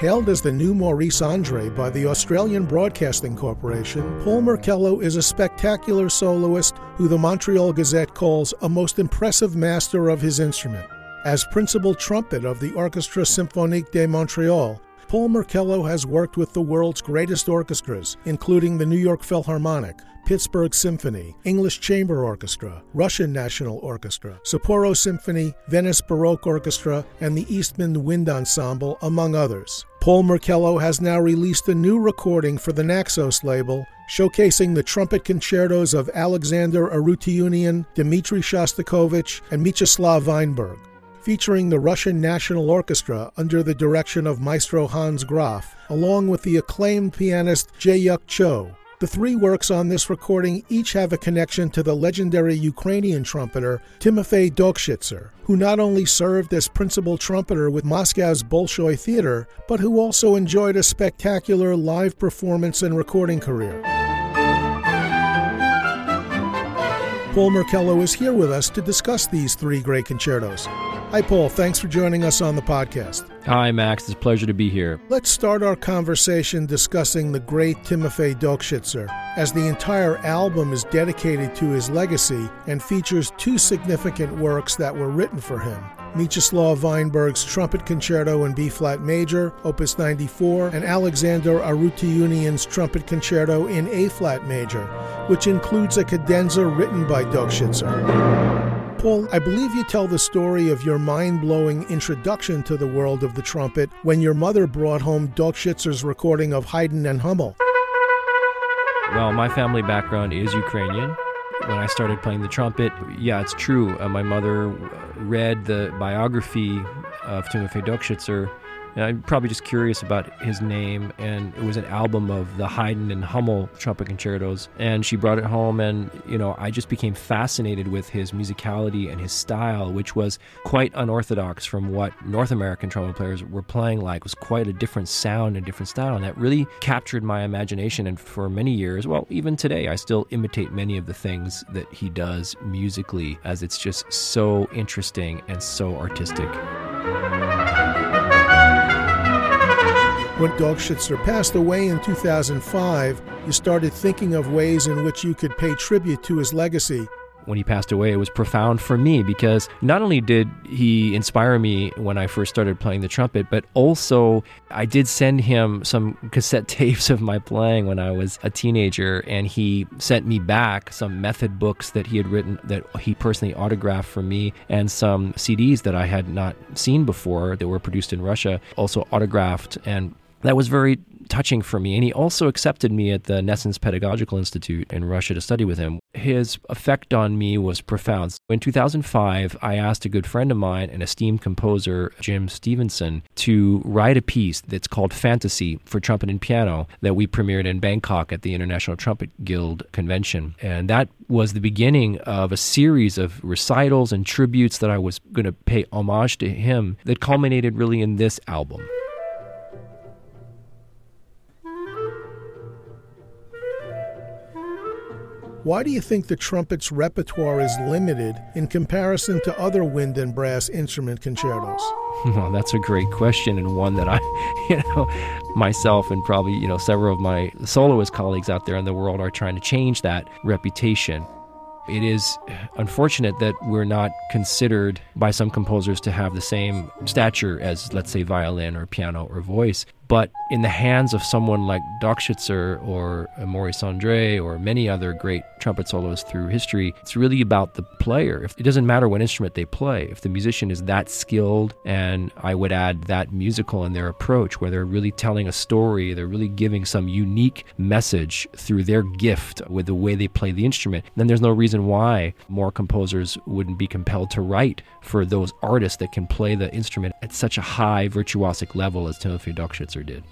Hailed as the new Maurice Andre by the Australian Broadcasting Corporation, Paul Merkelo is a spectacular soloist who the Montreal Gazette calls a most impressive master of his instrument. As principal trumpet of the Orchestre Symphonique de Montreal, Paul Merkelo has worked with the world's greatest orchestras, including the New York Philharmonic, Pittsburgh Symphony, English Chamber Orchestra, Russian National Orchestra, Sapporo Symphony, Venice Baroque Orchestra, and the Eastman Wind Ensemble, among others. Paul Merkelo has now released a new recording for the Naxos label, showcasing the trumpet concertos of Alexander Arutiunian, Dmitri Shostakovich, and Mieczyslaw Weinberg featuring the Russian National Orchestra under the direction of Maestro Hans Graf, along with the acclaimed pianist Jae-Hyuck Cho. The three works on this recording each have a connection to the legendary Ukrainian trumpeter Timofei Dokshizer, who not only served as principal trumpeter with Moscow's Bolshoi Theater, but who also enjoyed a spectacular live performance and recording career. Paul Merkelo is here with us to discuss these three great concertos. Hi, Paul. Thanks for joining us on the podcast. Hi, Max. It's a pleasure to be here. Let's start our conversation discussing the great Timofei Dokshizer, as the entire album is dedicated to his legacy and features two significant works that were written for him. Mieczyslaw Weinberg's Trumpet Concerto in B flat major, Opus 94, and Alexander Arutiunian's Trumpet Concerto in A flat major, which includes a cadenza written by Dokshizer. Paul, I believe you tell the story of your mind blowing introduction to the world of the trumpet when your mother brought home Dokshizer's recording of Haydn and Hummel. Well, my family background is Ukrainian. When I started playing the trumpet, yeah, it's true. Uh, my mother read the biography of Timofei Dokshizer I'm probably just curious about his name, and it was an album of the Haydn and Hummel trumpet concertos. And she brought it home, and you know, I just became fascinated with his musicality and his style, which was quite unorthodox from what North American trumpet players were playing like. It was quite a different sound and different style, and that really captured my imagination. And for many years, well, even today, I still imitate many of the things that he does musically, as it's just so interesting and so artistic. When Dokshizer passed away in 2005, you started thinking of ways in which you could pay tribute to his legacy. When he passed away, it was profound for me because not only did he inspire me when I first started playing the trumpet, but also I did send him some cassette tapes of my playing when I was a teenager, and he sent me back some method books that he had written that he personally autographed for me, and some CDs that I had not seen before that were produced in Russia, also autographed and that was very touching for me. And he also accepted me at the Gnessin Pedagogical Institute in Russia to study with him. His effect on me was profound. In 2005, I asked a good friend of mine, an esteemed composer, Jim Stephenson, to write a piece that's called Fantasy for Trumpet and Piano that we premiered in Bangkok at the International Trumpet Guild Convention. And that was the beginning of a series of recitals and tributes that I was going to pay homage to him that culminated really in this album. Why do you think the trumpet's repertoire is limited in comparison to other wind and brass instrument concertos? Well, that's a great question and one that I, you know, myself and probably, you know, several of my soloist colleagues out there in the world are trying to change that reputation. It is unfortunate that we're not considered by some composers to have the same stature as, let's say, violin or piano or voice. But in the hands of someone like Dokshizer or Maurice Andre or many other great trumpet soloists through history, it's really about the player. If, it doesn't matter what instrument they play. If the musician is that skilled, and I would add that musical in their approach, where they're really telling a story, they're really giving some unique message through their gift with the way they play the instrument, then there's no reason why more composers wouldn't be compelled to write for those artists that can play the instrument at such a high virtuosic level as Timofei Did.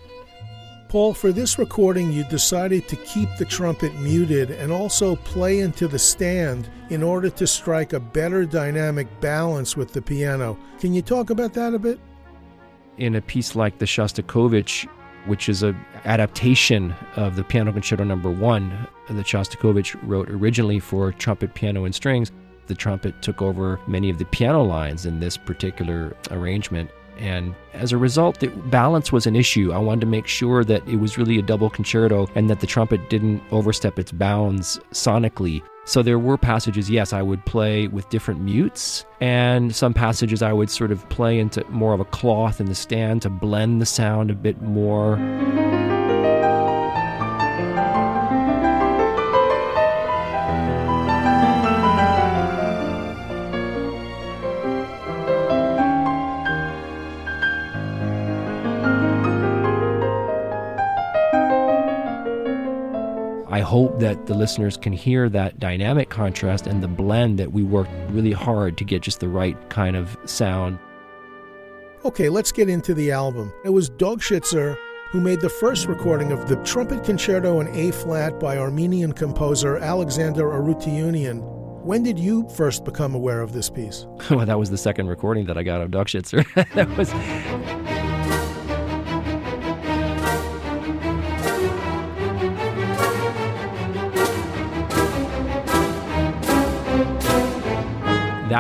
Paul, for this recording, you decided to keep the trumpet muted and also play into the stand in order to strike a better dynamic balance with the piano. Can you talk about that a bit? In a piece like the Shostakovich, which is an adaptation of the Piano Concerto Number One that Shostakovich wrote originally for trumpet, piano, and strings, the trumpet took over many of the piano lines in this particular arrangement. And as a result, the balance was an issue. I wanted to make sure that it was really a double concerto and that the trumpet didn't overstep its bounds sonically. So there were passages, yes, I would play with different mutes, and some passages I would sort of play into more of a cloth in the stand to blend the sound a bit more. I hope that the listeners can hear that dynamic contrast and the blend that we worked really hard to get just the right kind of sound. Okay, let's get into the album. It was Dokshizer who made the first recording of the trumpet concerto in A flat by Armenian composer Alexander Arutiunian. When did you first become aware of this piece? well, that was the second recording that I got of Dokshizer. that was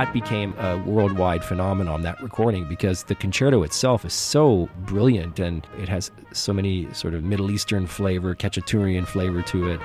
that became a worldwide phenomenon, that recording, because the concerto itself is so brilliant and it has so many sort of Middle Eastern flavor, Khachaturian flavor to it.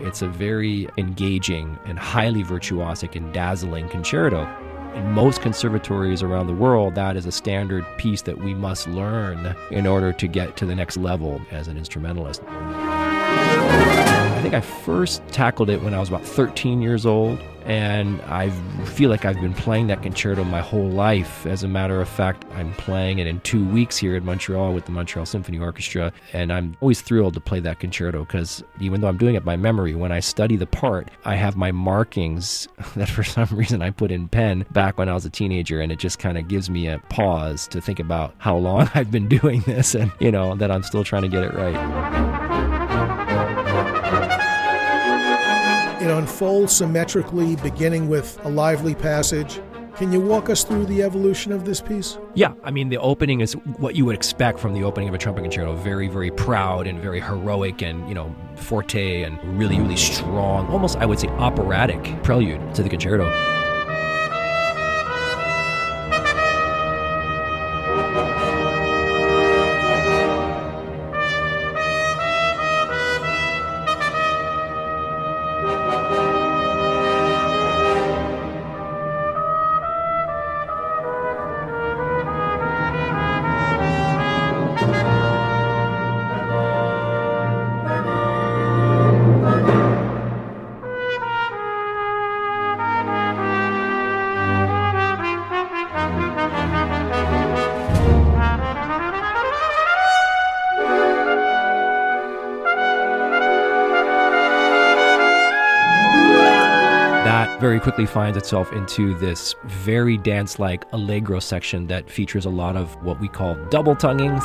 It's a very engaging and highly virtuosic and dazzling concerto. In most conservatories around the world, that is a standard piece that we must learn in order to get to the next level as an instrumentalist. I think I first tackled it when I was about 13 years old and I feel like I've been playing that concerto my whole life. As a matter of fact, I'm playing it in two weeks here in Montreal with the Montreal Symphony Orchestra, and I'm always thrilled to play that concerto because even though I'm doing it by memory, when I study the part, I have my markings that for some reason I put in pen back when I was a teenager, and it just kind of gives me a pause to think about how long I've been doing this and, you know, that I'm still trying to get it right. It unfolds symmetrically, beginning with a lively passage. Can you walk us through the evolution of this piece? Yeah, I mean, the opening is what you would expect from the opening of a trumpet concerto very, very proud and very heroic and, you know, forte and really, really strong, almost, I would say, operatic prelude to the concerto. Quickly finds itself into this very dance like allegro section that features a lot of what we call double tonguings.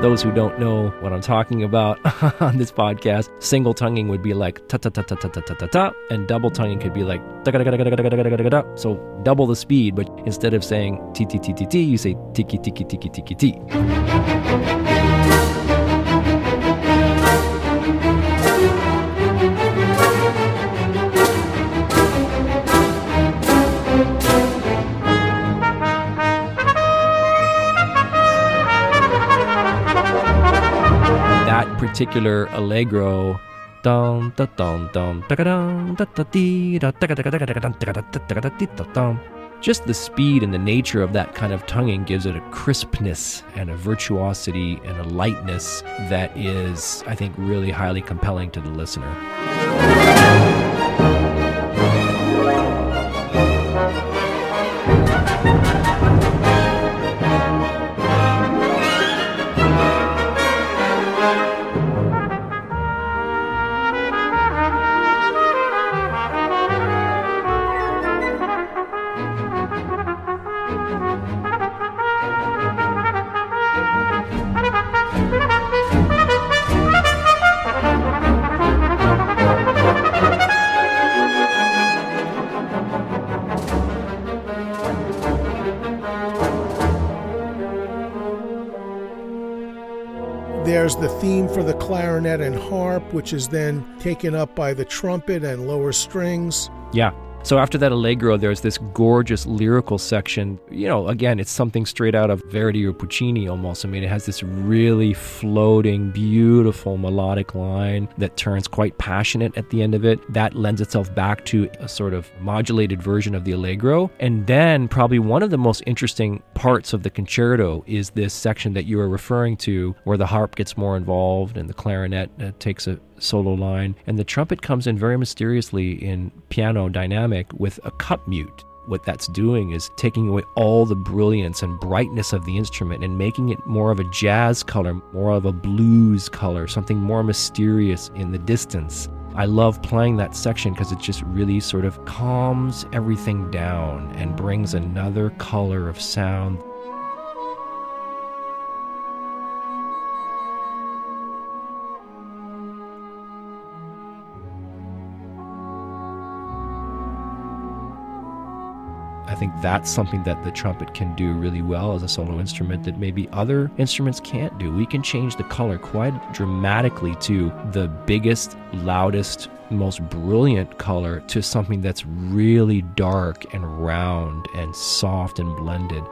Those who don't know what I'm talking about on this podcast, single tonguing would be like ta ta ta ta ta ta ta ta ta, and double tonguing could be like da da da da da da da da da da. So double the speed, but instead of saying t t t t t, you say tiki tiki tiki tiki t. particular allegro just the speed and the nature of that kind of tonguing gives it a crispness and a virtuosity and a lightness that is, I think, really highly compelling to the listener. Theme for the clarinet and harp, which is then taken up by the trumpet and lower strings. Yeah. So after that allegro, there's this gorgeous lyrical section. You know, again, it's something straight out of Verdi or Puccini almost. I mean, it has this really floating, beautiful melodic line that turns quite passionate at the end of it. That lends itself back to a sort of modulated version of the allegro. And then, probably one of the most interesting parts of the concerto is this section that you are referring to, where the harp gets more involved and the clarinet uh, takes a solo line, and the trumpet comes in very mysteriously in piano dynamic with a cut mute. What that's doing is taking away all the brilliance and brightness of the instrument and making it more of a jazz color, more of a blues color, something more mysterious in the distance. I love playing that section because it just really sort of calms everything down and brings another color of sound think that's something that the trumpet can do really well as a solo instrument that maybe other instruments can't do. We can change the color quite dramatically to the biggest, loudest, most brilliant color to something that's really dark and round and soft and blended.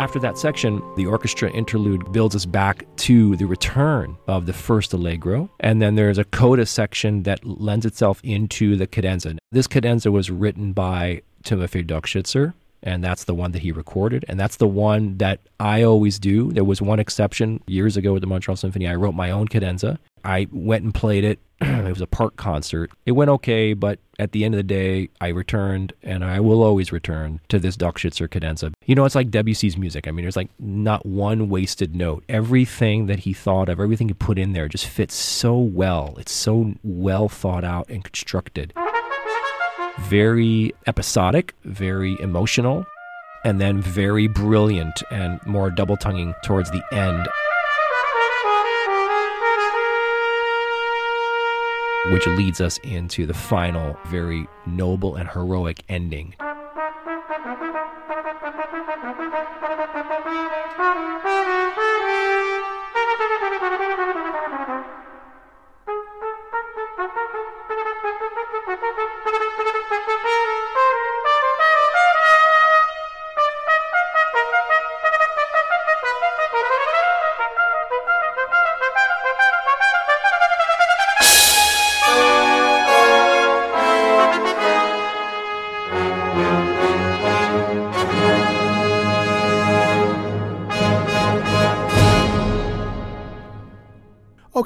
After that section, the orchestra interlude builds us back to the return of the first allegro. And then there's a coda section that lends itself into the cadenza. This cadenza was written by Timofei Dokshizer, and that's the one that he recorded. And that's the one that I always do. There was one exception years ago with the Montreal Symphony. I wrote my own cadenza. I went and played it. it was a park concert. It went okay, but at the end of the day, I returned, and I will always return to this Dokshizer cadenza. You know, it's like Debussy's music. I mean, there's like not one wasted note. Everything that he thought of, everything he put in there just fits so well. It's so well thought out and constructed. Very episodic, very emotional, and then very brilliant and more double tonguing towards the end. Which leads us into the final, very noble and heroic ending.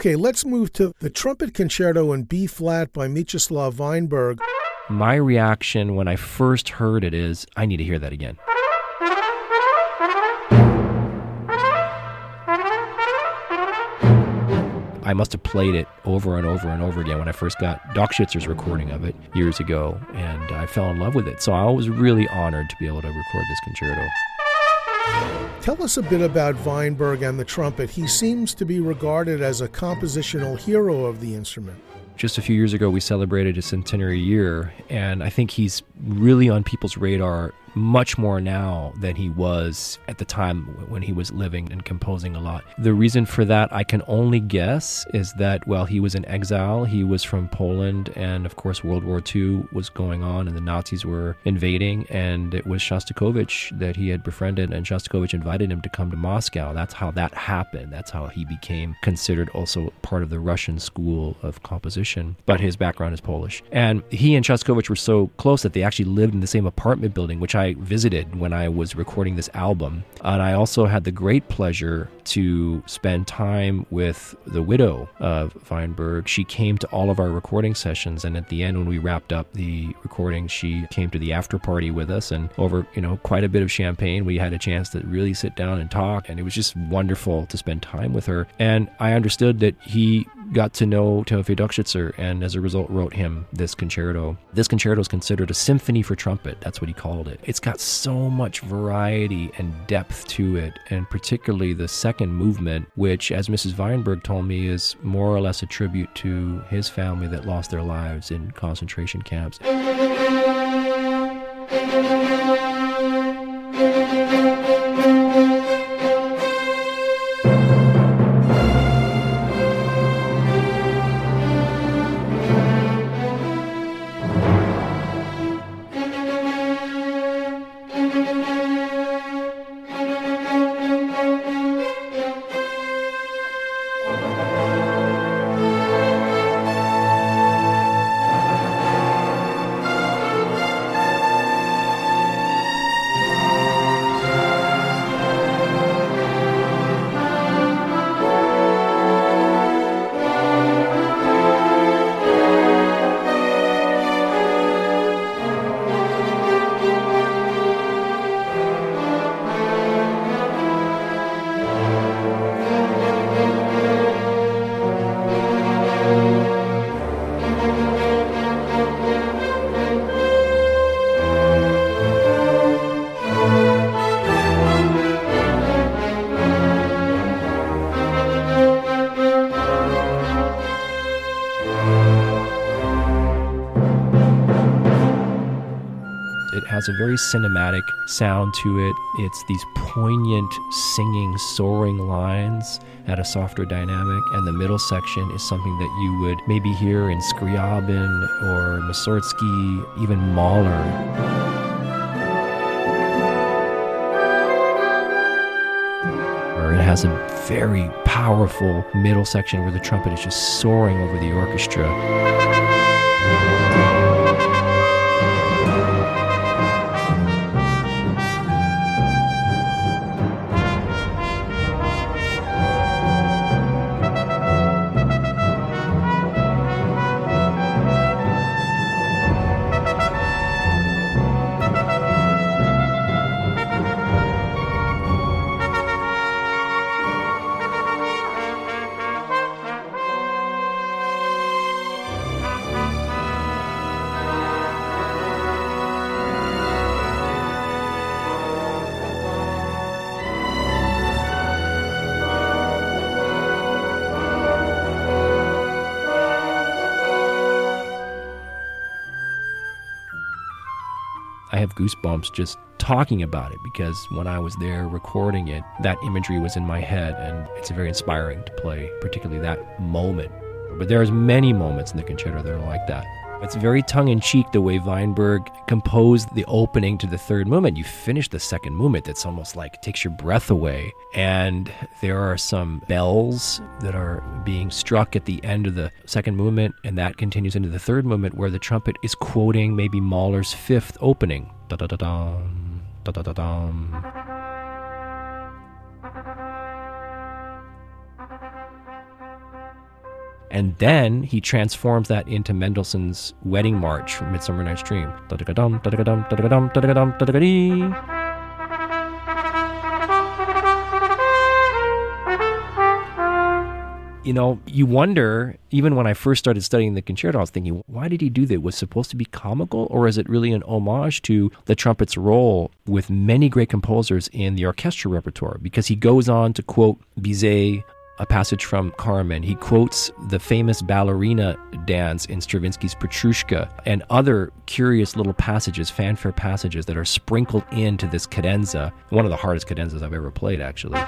Okay, let's move to the Trumpet Concerto in B flat by Mieczyslaw Weinberg. My reaction when I first heard it is, I need to hear that again. I must have played it over and over and over again when I first got Dokshizer's recording of it years ago, and I fell in love with it. So I was really honored to be able to record this concerto. Tell us a bit about Weinberg and the trumpet. He seems to be regarded as a compositional hero of the instrument. Just a few years ago, we celebrated his centenary year, and I think he's really on people's radar much more now than he was at the time when he was living and composing a lot. The reason for that, I can only guess, is that while he was in exile, he was from Poland, and of course, World War II was going on and the Nazis were invading, and it was Shostakovich that he had befriended, and Shostakovich invited him to come to Moscow. That's how that happened. That's how he became considered also part of the Russian school of composition, but his background is Polish. And he and Shostakovich were so close that they actually lived in the same apartment building, which I I visited when I was recording this album. And I also had the great pleasure to spend time with the widow of Weinberg. She came to all of our recording sessions, and at the end, when we wrapped up the recording, she came to the after party with us, and over you know quite a bit of champagne, we had a chance to really sit down and talk, and it was just wonderful to spend time with her. And I understood that he got to know Timofei Dokshizer and as a result wrote him this concerto. This concerto is considered a symphony for trumpet. That's what he called it. It's got so much variety and depth to it, and particularly the second movement, which, as Mrs. Weinberg told me, is more or less a tribute to his family that lost their lives in concentration camps. Has a very cinematic sound to it. It's these poignant, singing, soaring lines at a softer dynamic, and the middle section is something that you would maybe hear in Scriabin or Mussorgsky, even Mahler. It has a very powerful middle section where the trumpet is just soaring over the orchestra. Goosebumps just talking about it because when I was there recording it, that imagery was in my head, and it's very inspiring to play, particularly that moment. But there's many moments in the concerto that are like that. It's very tongue in cheek the way Weinberg composed the opening to the third movement. You finish the second movement, that's almost like takes your breath away. And there are some bells that are being struck at the end of the second movement, and that continues into the third movement where the trumpet is quoting maybe Mahler's fifth opening. Da da da dum, da da da dum. And then he transforms that into Mendelssohn's Wedding March from Midsummer Night's Dream. You know, you wonder, even when I first started studying the concerto, I was thinking, why did he do that? Was it supposed to be comical, or is it really an homage to the trumpet's role with many great composers in the orchestral repertoire? Because he goes on to quote Bizet, a passage from Carmen. He quotes the famous ballerina dance in Stravinsky's Petrushka and other curious little passages, fanfare passages that are sprinkled into this cadenza, one of the hardest cadenzas I've ever played, actually.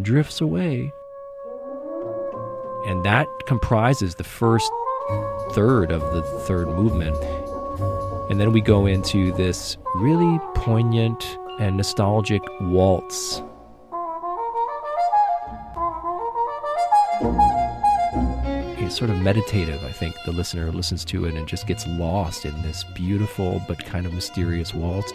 Drifts away. And that comprises the first third of the third movement. And then we go into this really poignant and nostalgic waltz. It's sort of meditative, I think. The listener listens to it and just gets lost in this beautiful but kind of mysterious waltz.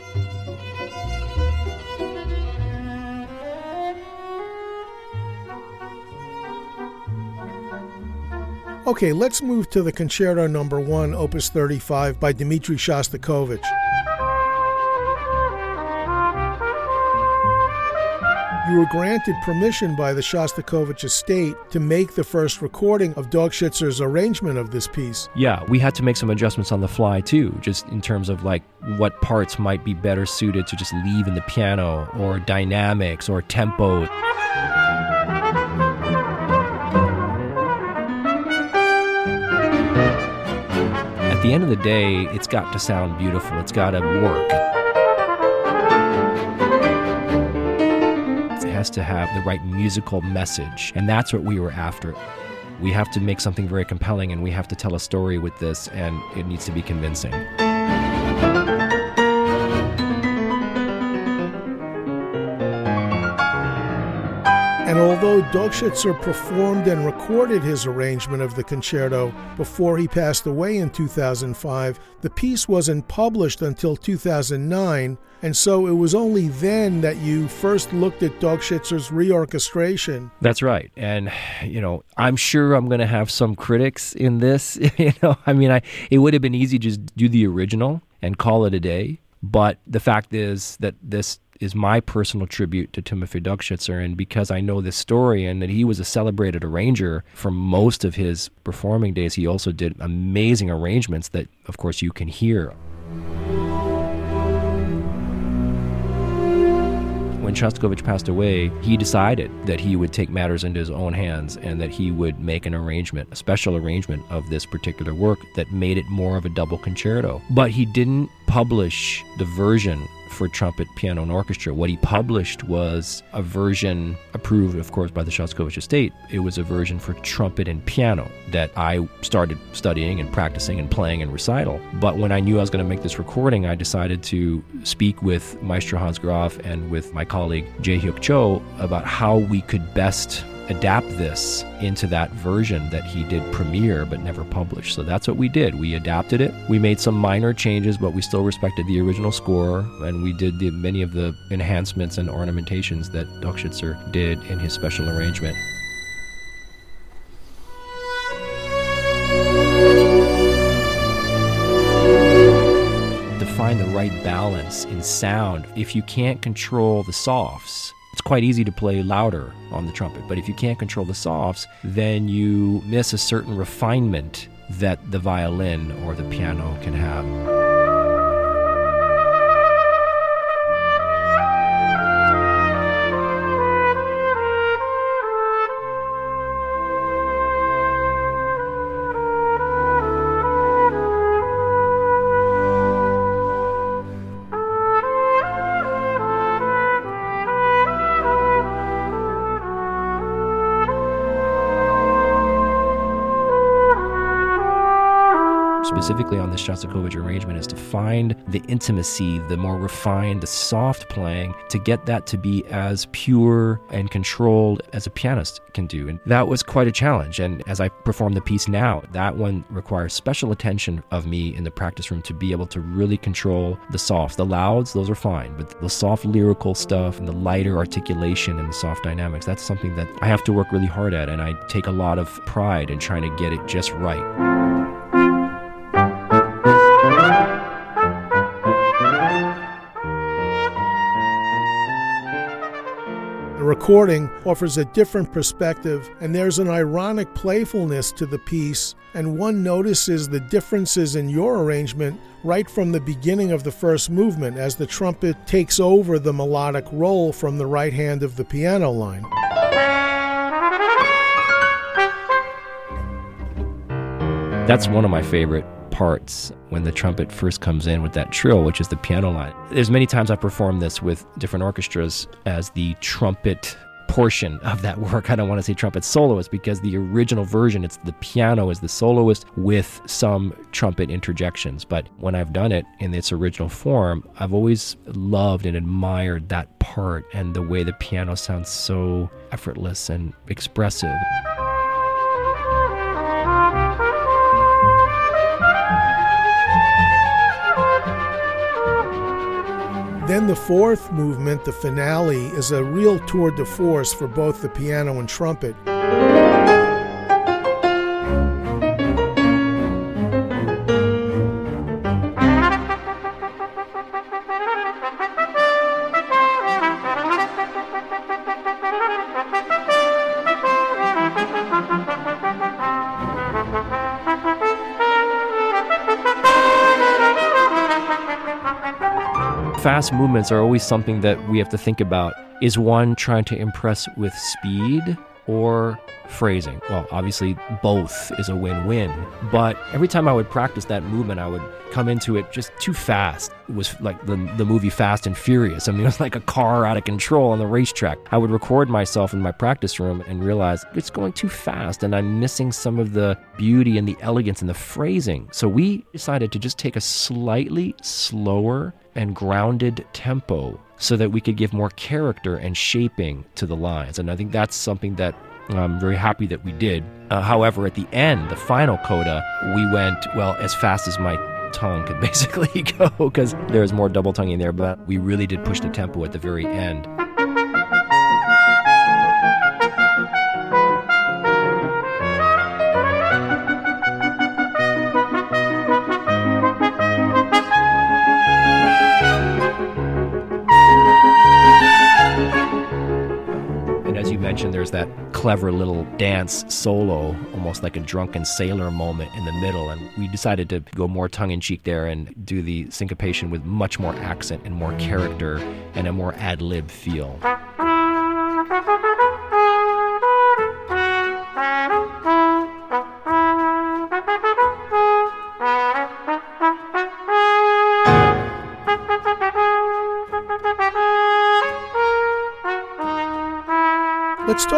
Okay, let's move to the Concerto Number 1, Opus 35 by Dmitri Shostakovich. You were granted permission by the Shostakovich estate to make the first recording of Dokshizer's arrangement of this piece. Yeah, we had to make some adjustments on the fly too, just in terms of like what parts might be better suited to just leave in the piano, or dynamics, or tempo. The end of the day, it's got to sound beautiful. It's got to work. It has to have the right musical message, and that's what we were after. We have to make something very compelling, and we have to tell a story with this, and it needs to be convincing. And although Dokshizer performed and recorded his arrangement of the concerto before he passed away in 2005, the piece wasn't published until 2009, and so it was only then that you first looked at Dokshizer's reorchestration. That's right. And you know, I'm sure I'm going to have some critics in this, you know. I mean, I it would have been easy to just do the original and call it a day, but the fact is that this is my personal tribute to Timothy Dokshizer. And because I know this story and that he was a celebrated arranger for most of his performing days, he also did amazing arrangements that, of course, you can hear. when Shostakovich passed away, he decided that he would take matters into his own hands and that he would make an arrangement, a special arrangement of this particular work that made it more of a double concerto. But he didn't publish the version for trumpet, piano, and orchestra. What he published was a version approved, of course, by the Shostakovich estate. It was a version for trumpet and piano that I started studying and practicing and playing in recital. But when I knew I was going to make this recording, I decided to speak with Maestro Hans Graf and with my colleague Jae Hyuck Cho about how we could best adapt this into that version that he did premiere but never published. So that's what we did. We adapted it. We made some minor changes, but we still respected the original score, and we did the, many of the enhancements and ornamentations that Dokshizer did in his special arrangement. To find the right balance in sound, if you can't control the softs, it's quite easy to play louder on the trumpet, but if you can't control the softs, then you miss a certain refinement that the violin or the piano can have. Specifically on the Shostakovich arrangement is to find the intimacy, the more refined, the soft playing, to get that to be as pure and controlled as a pianist can do. And that was quite a challenge. And as I perform the piece now, that one requires special attention of me in the practice room to be able to really control the soft. The louds, those are fine, but the soft lyrical stuff and the lighter articulation and the soft dynamics, that's something that I have to work really hard at. And I take a lot of pride in trying to get it just right. Recording offers a different perspective, and there's an ironic playfulness to the piece, and one notices the differences in your arrangement right from the beginning of the first movement as the trumpet takes over the melodic role from the right hand of the piano line. That's one of my favorite parts when the trumpet first comes in with that trill, which is the piano line. There's many times I perform this with different orchestras as the trumpet portion of that work. I don't want to say trumpet soloist because the original version, it's the piano is the soloist with some trumpet interjections. But when I've done it in its original form, I've always loved and admired that part and the way the piano sounds so effortless and expressive. Then the fourth movement, the finale, is a real tour de force for both the piano and trumpet. Fast movements are always something that we have to think about. Is one trying to impress with speed or phrasing? Well, obviously, both is a win win. But every time I would practice that movement, I would come into it just too fast. It was like the, the movie Fast and Furious. I mean, it was like a car out of control on the racetrack. I would record myself in my practice room and realize it's going too fast and I'm missing some of the beauty and the elegance and the phrasing. So we decided to just take a slightly slower and grounded tempo so that we could give more character and shaping to the lines. And I think that's something that I'm very happy that we did. Uh, however, at the end, the final coda, we went, well, as fast as my tongue could basically go because there's more double tonguing there, but we really did push the tempo at the very end. That clever little dance solo, almost like a drunken sailor moment in the middle. And we decided to go more tongue in cheek there and do the syncopation with much more accent and more character and a more ad lib feel.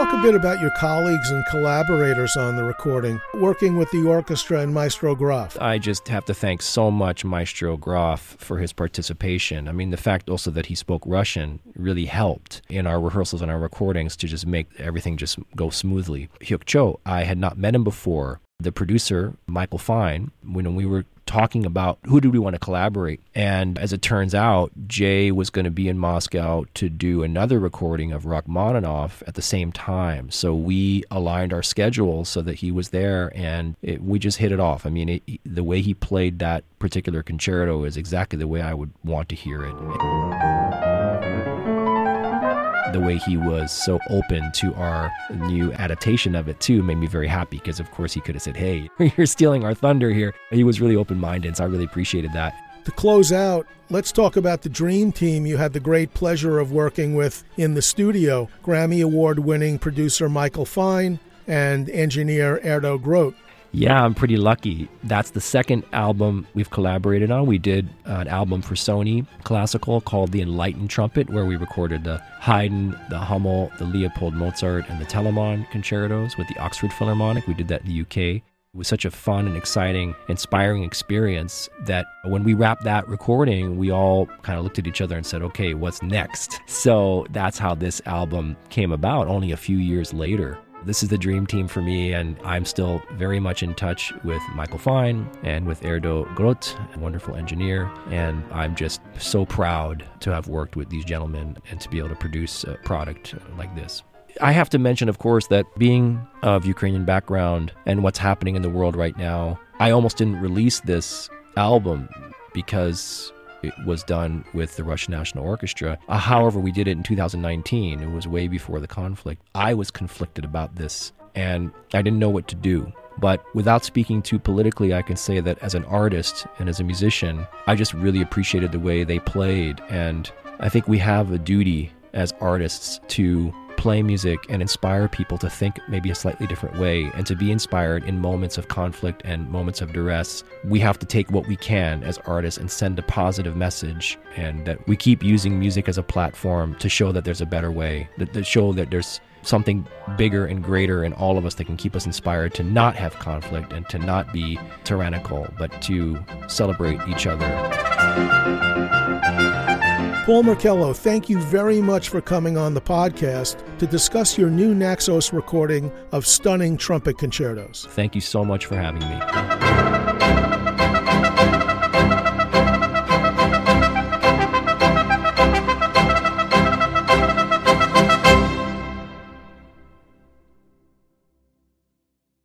Talk a bit about your colleagues and collaborators on the recording, working with the orchestra and Maestro Graf. I just have to thank so much Maestro Graf for his participation. I mean, the fact also that he spoke Russian really helped in our rehearsals and our recordings to just make everything just go smoothly. Hyuck Cho, I had not met him before. The producer, Michael Fine, when we were talking about who do we want to collaborate. And as it turns out, Jay was going to be in Moscow to do another recording of Rachmaninoff at the same time. So we aligned our schedules so that he was there and it, we just hit it off. I mean, it, the way he played that particular concerto is exactly the way I would want to hear it the way he was so open to our new adaptation of it too made me very happy because of course he could have said hey you're stealing our thunder here. He was really open-minded so i really appreciated that. To close out let's talk about the dream team you had the great pleasure of working with in the studio. Grammy award winning producer michael fine and engineer Erdo Groot yeah, I'm pretty lucky. That's the second album we've collaborated on. We did an album for Sony Classical called The Enlightened Trumpet, where we recorded the Haydn, the Hummel, the Leopold Mozart, and the Telemann concertos with the Oxford Philharmonic. We did that in the UK. It was such a fun and exciting, inspiring experience that when we wrapped that recording, we all kind of looked at each other and said, okay, what's next? So that's how this album came about only a few years later. This is the dream team for me, and I'm still very much in touch with Michael Fine and with Erdo Groot, a wonderful engineer. And I'm just so proud to have worked with these gentlemen and to be able to produce a product like this. I have to mention, of course, that being of Ukrainian background and what's happening in the world right now, I almost didn't release this album because it was done with the Russian National Orchestra. Uh, however, we did it in 2019. It was way before the conflict. I was conflicted about this and I didn't know what to do. But without speaking too politically, I can say that as an artist and as a musician, I just really appreciated the way they played. And I think we have a duty as artists to play music and inspire people to think maybe a slightly different way and to be inspired in moments of conflict and moments of duress. We have to take what we can as artists and send a positive message, and that we keep using music as a platform to show that there's a better way, that to show that there's something bigger and greater in all of us that can keep us inspired to not have conflict and to not be tyrannical, but to celebrate each other. Paul Merkelo, thank you very much for coming on the podcast to discuss your new Naxos recording of stunning trumpet concertos. Thank you so much for having me.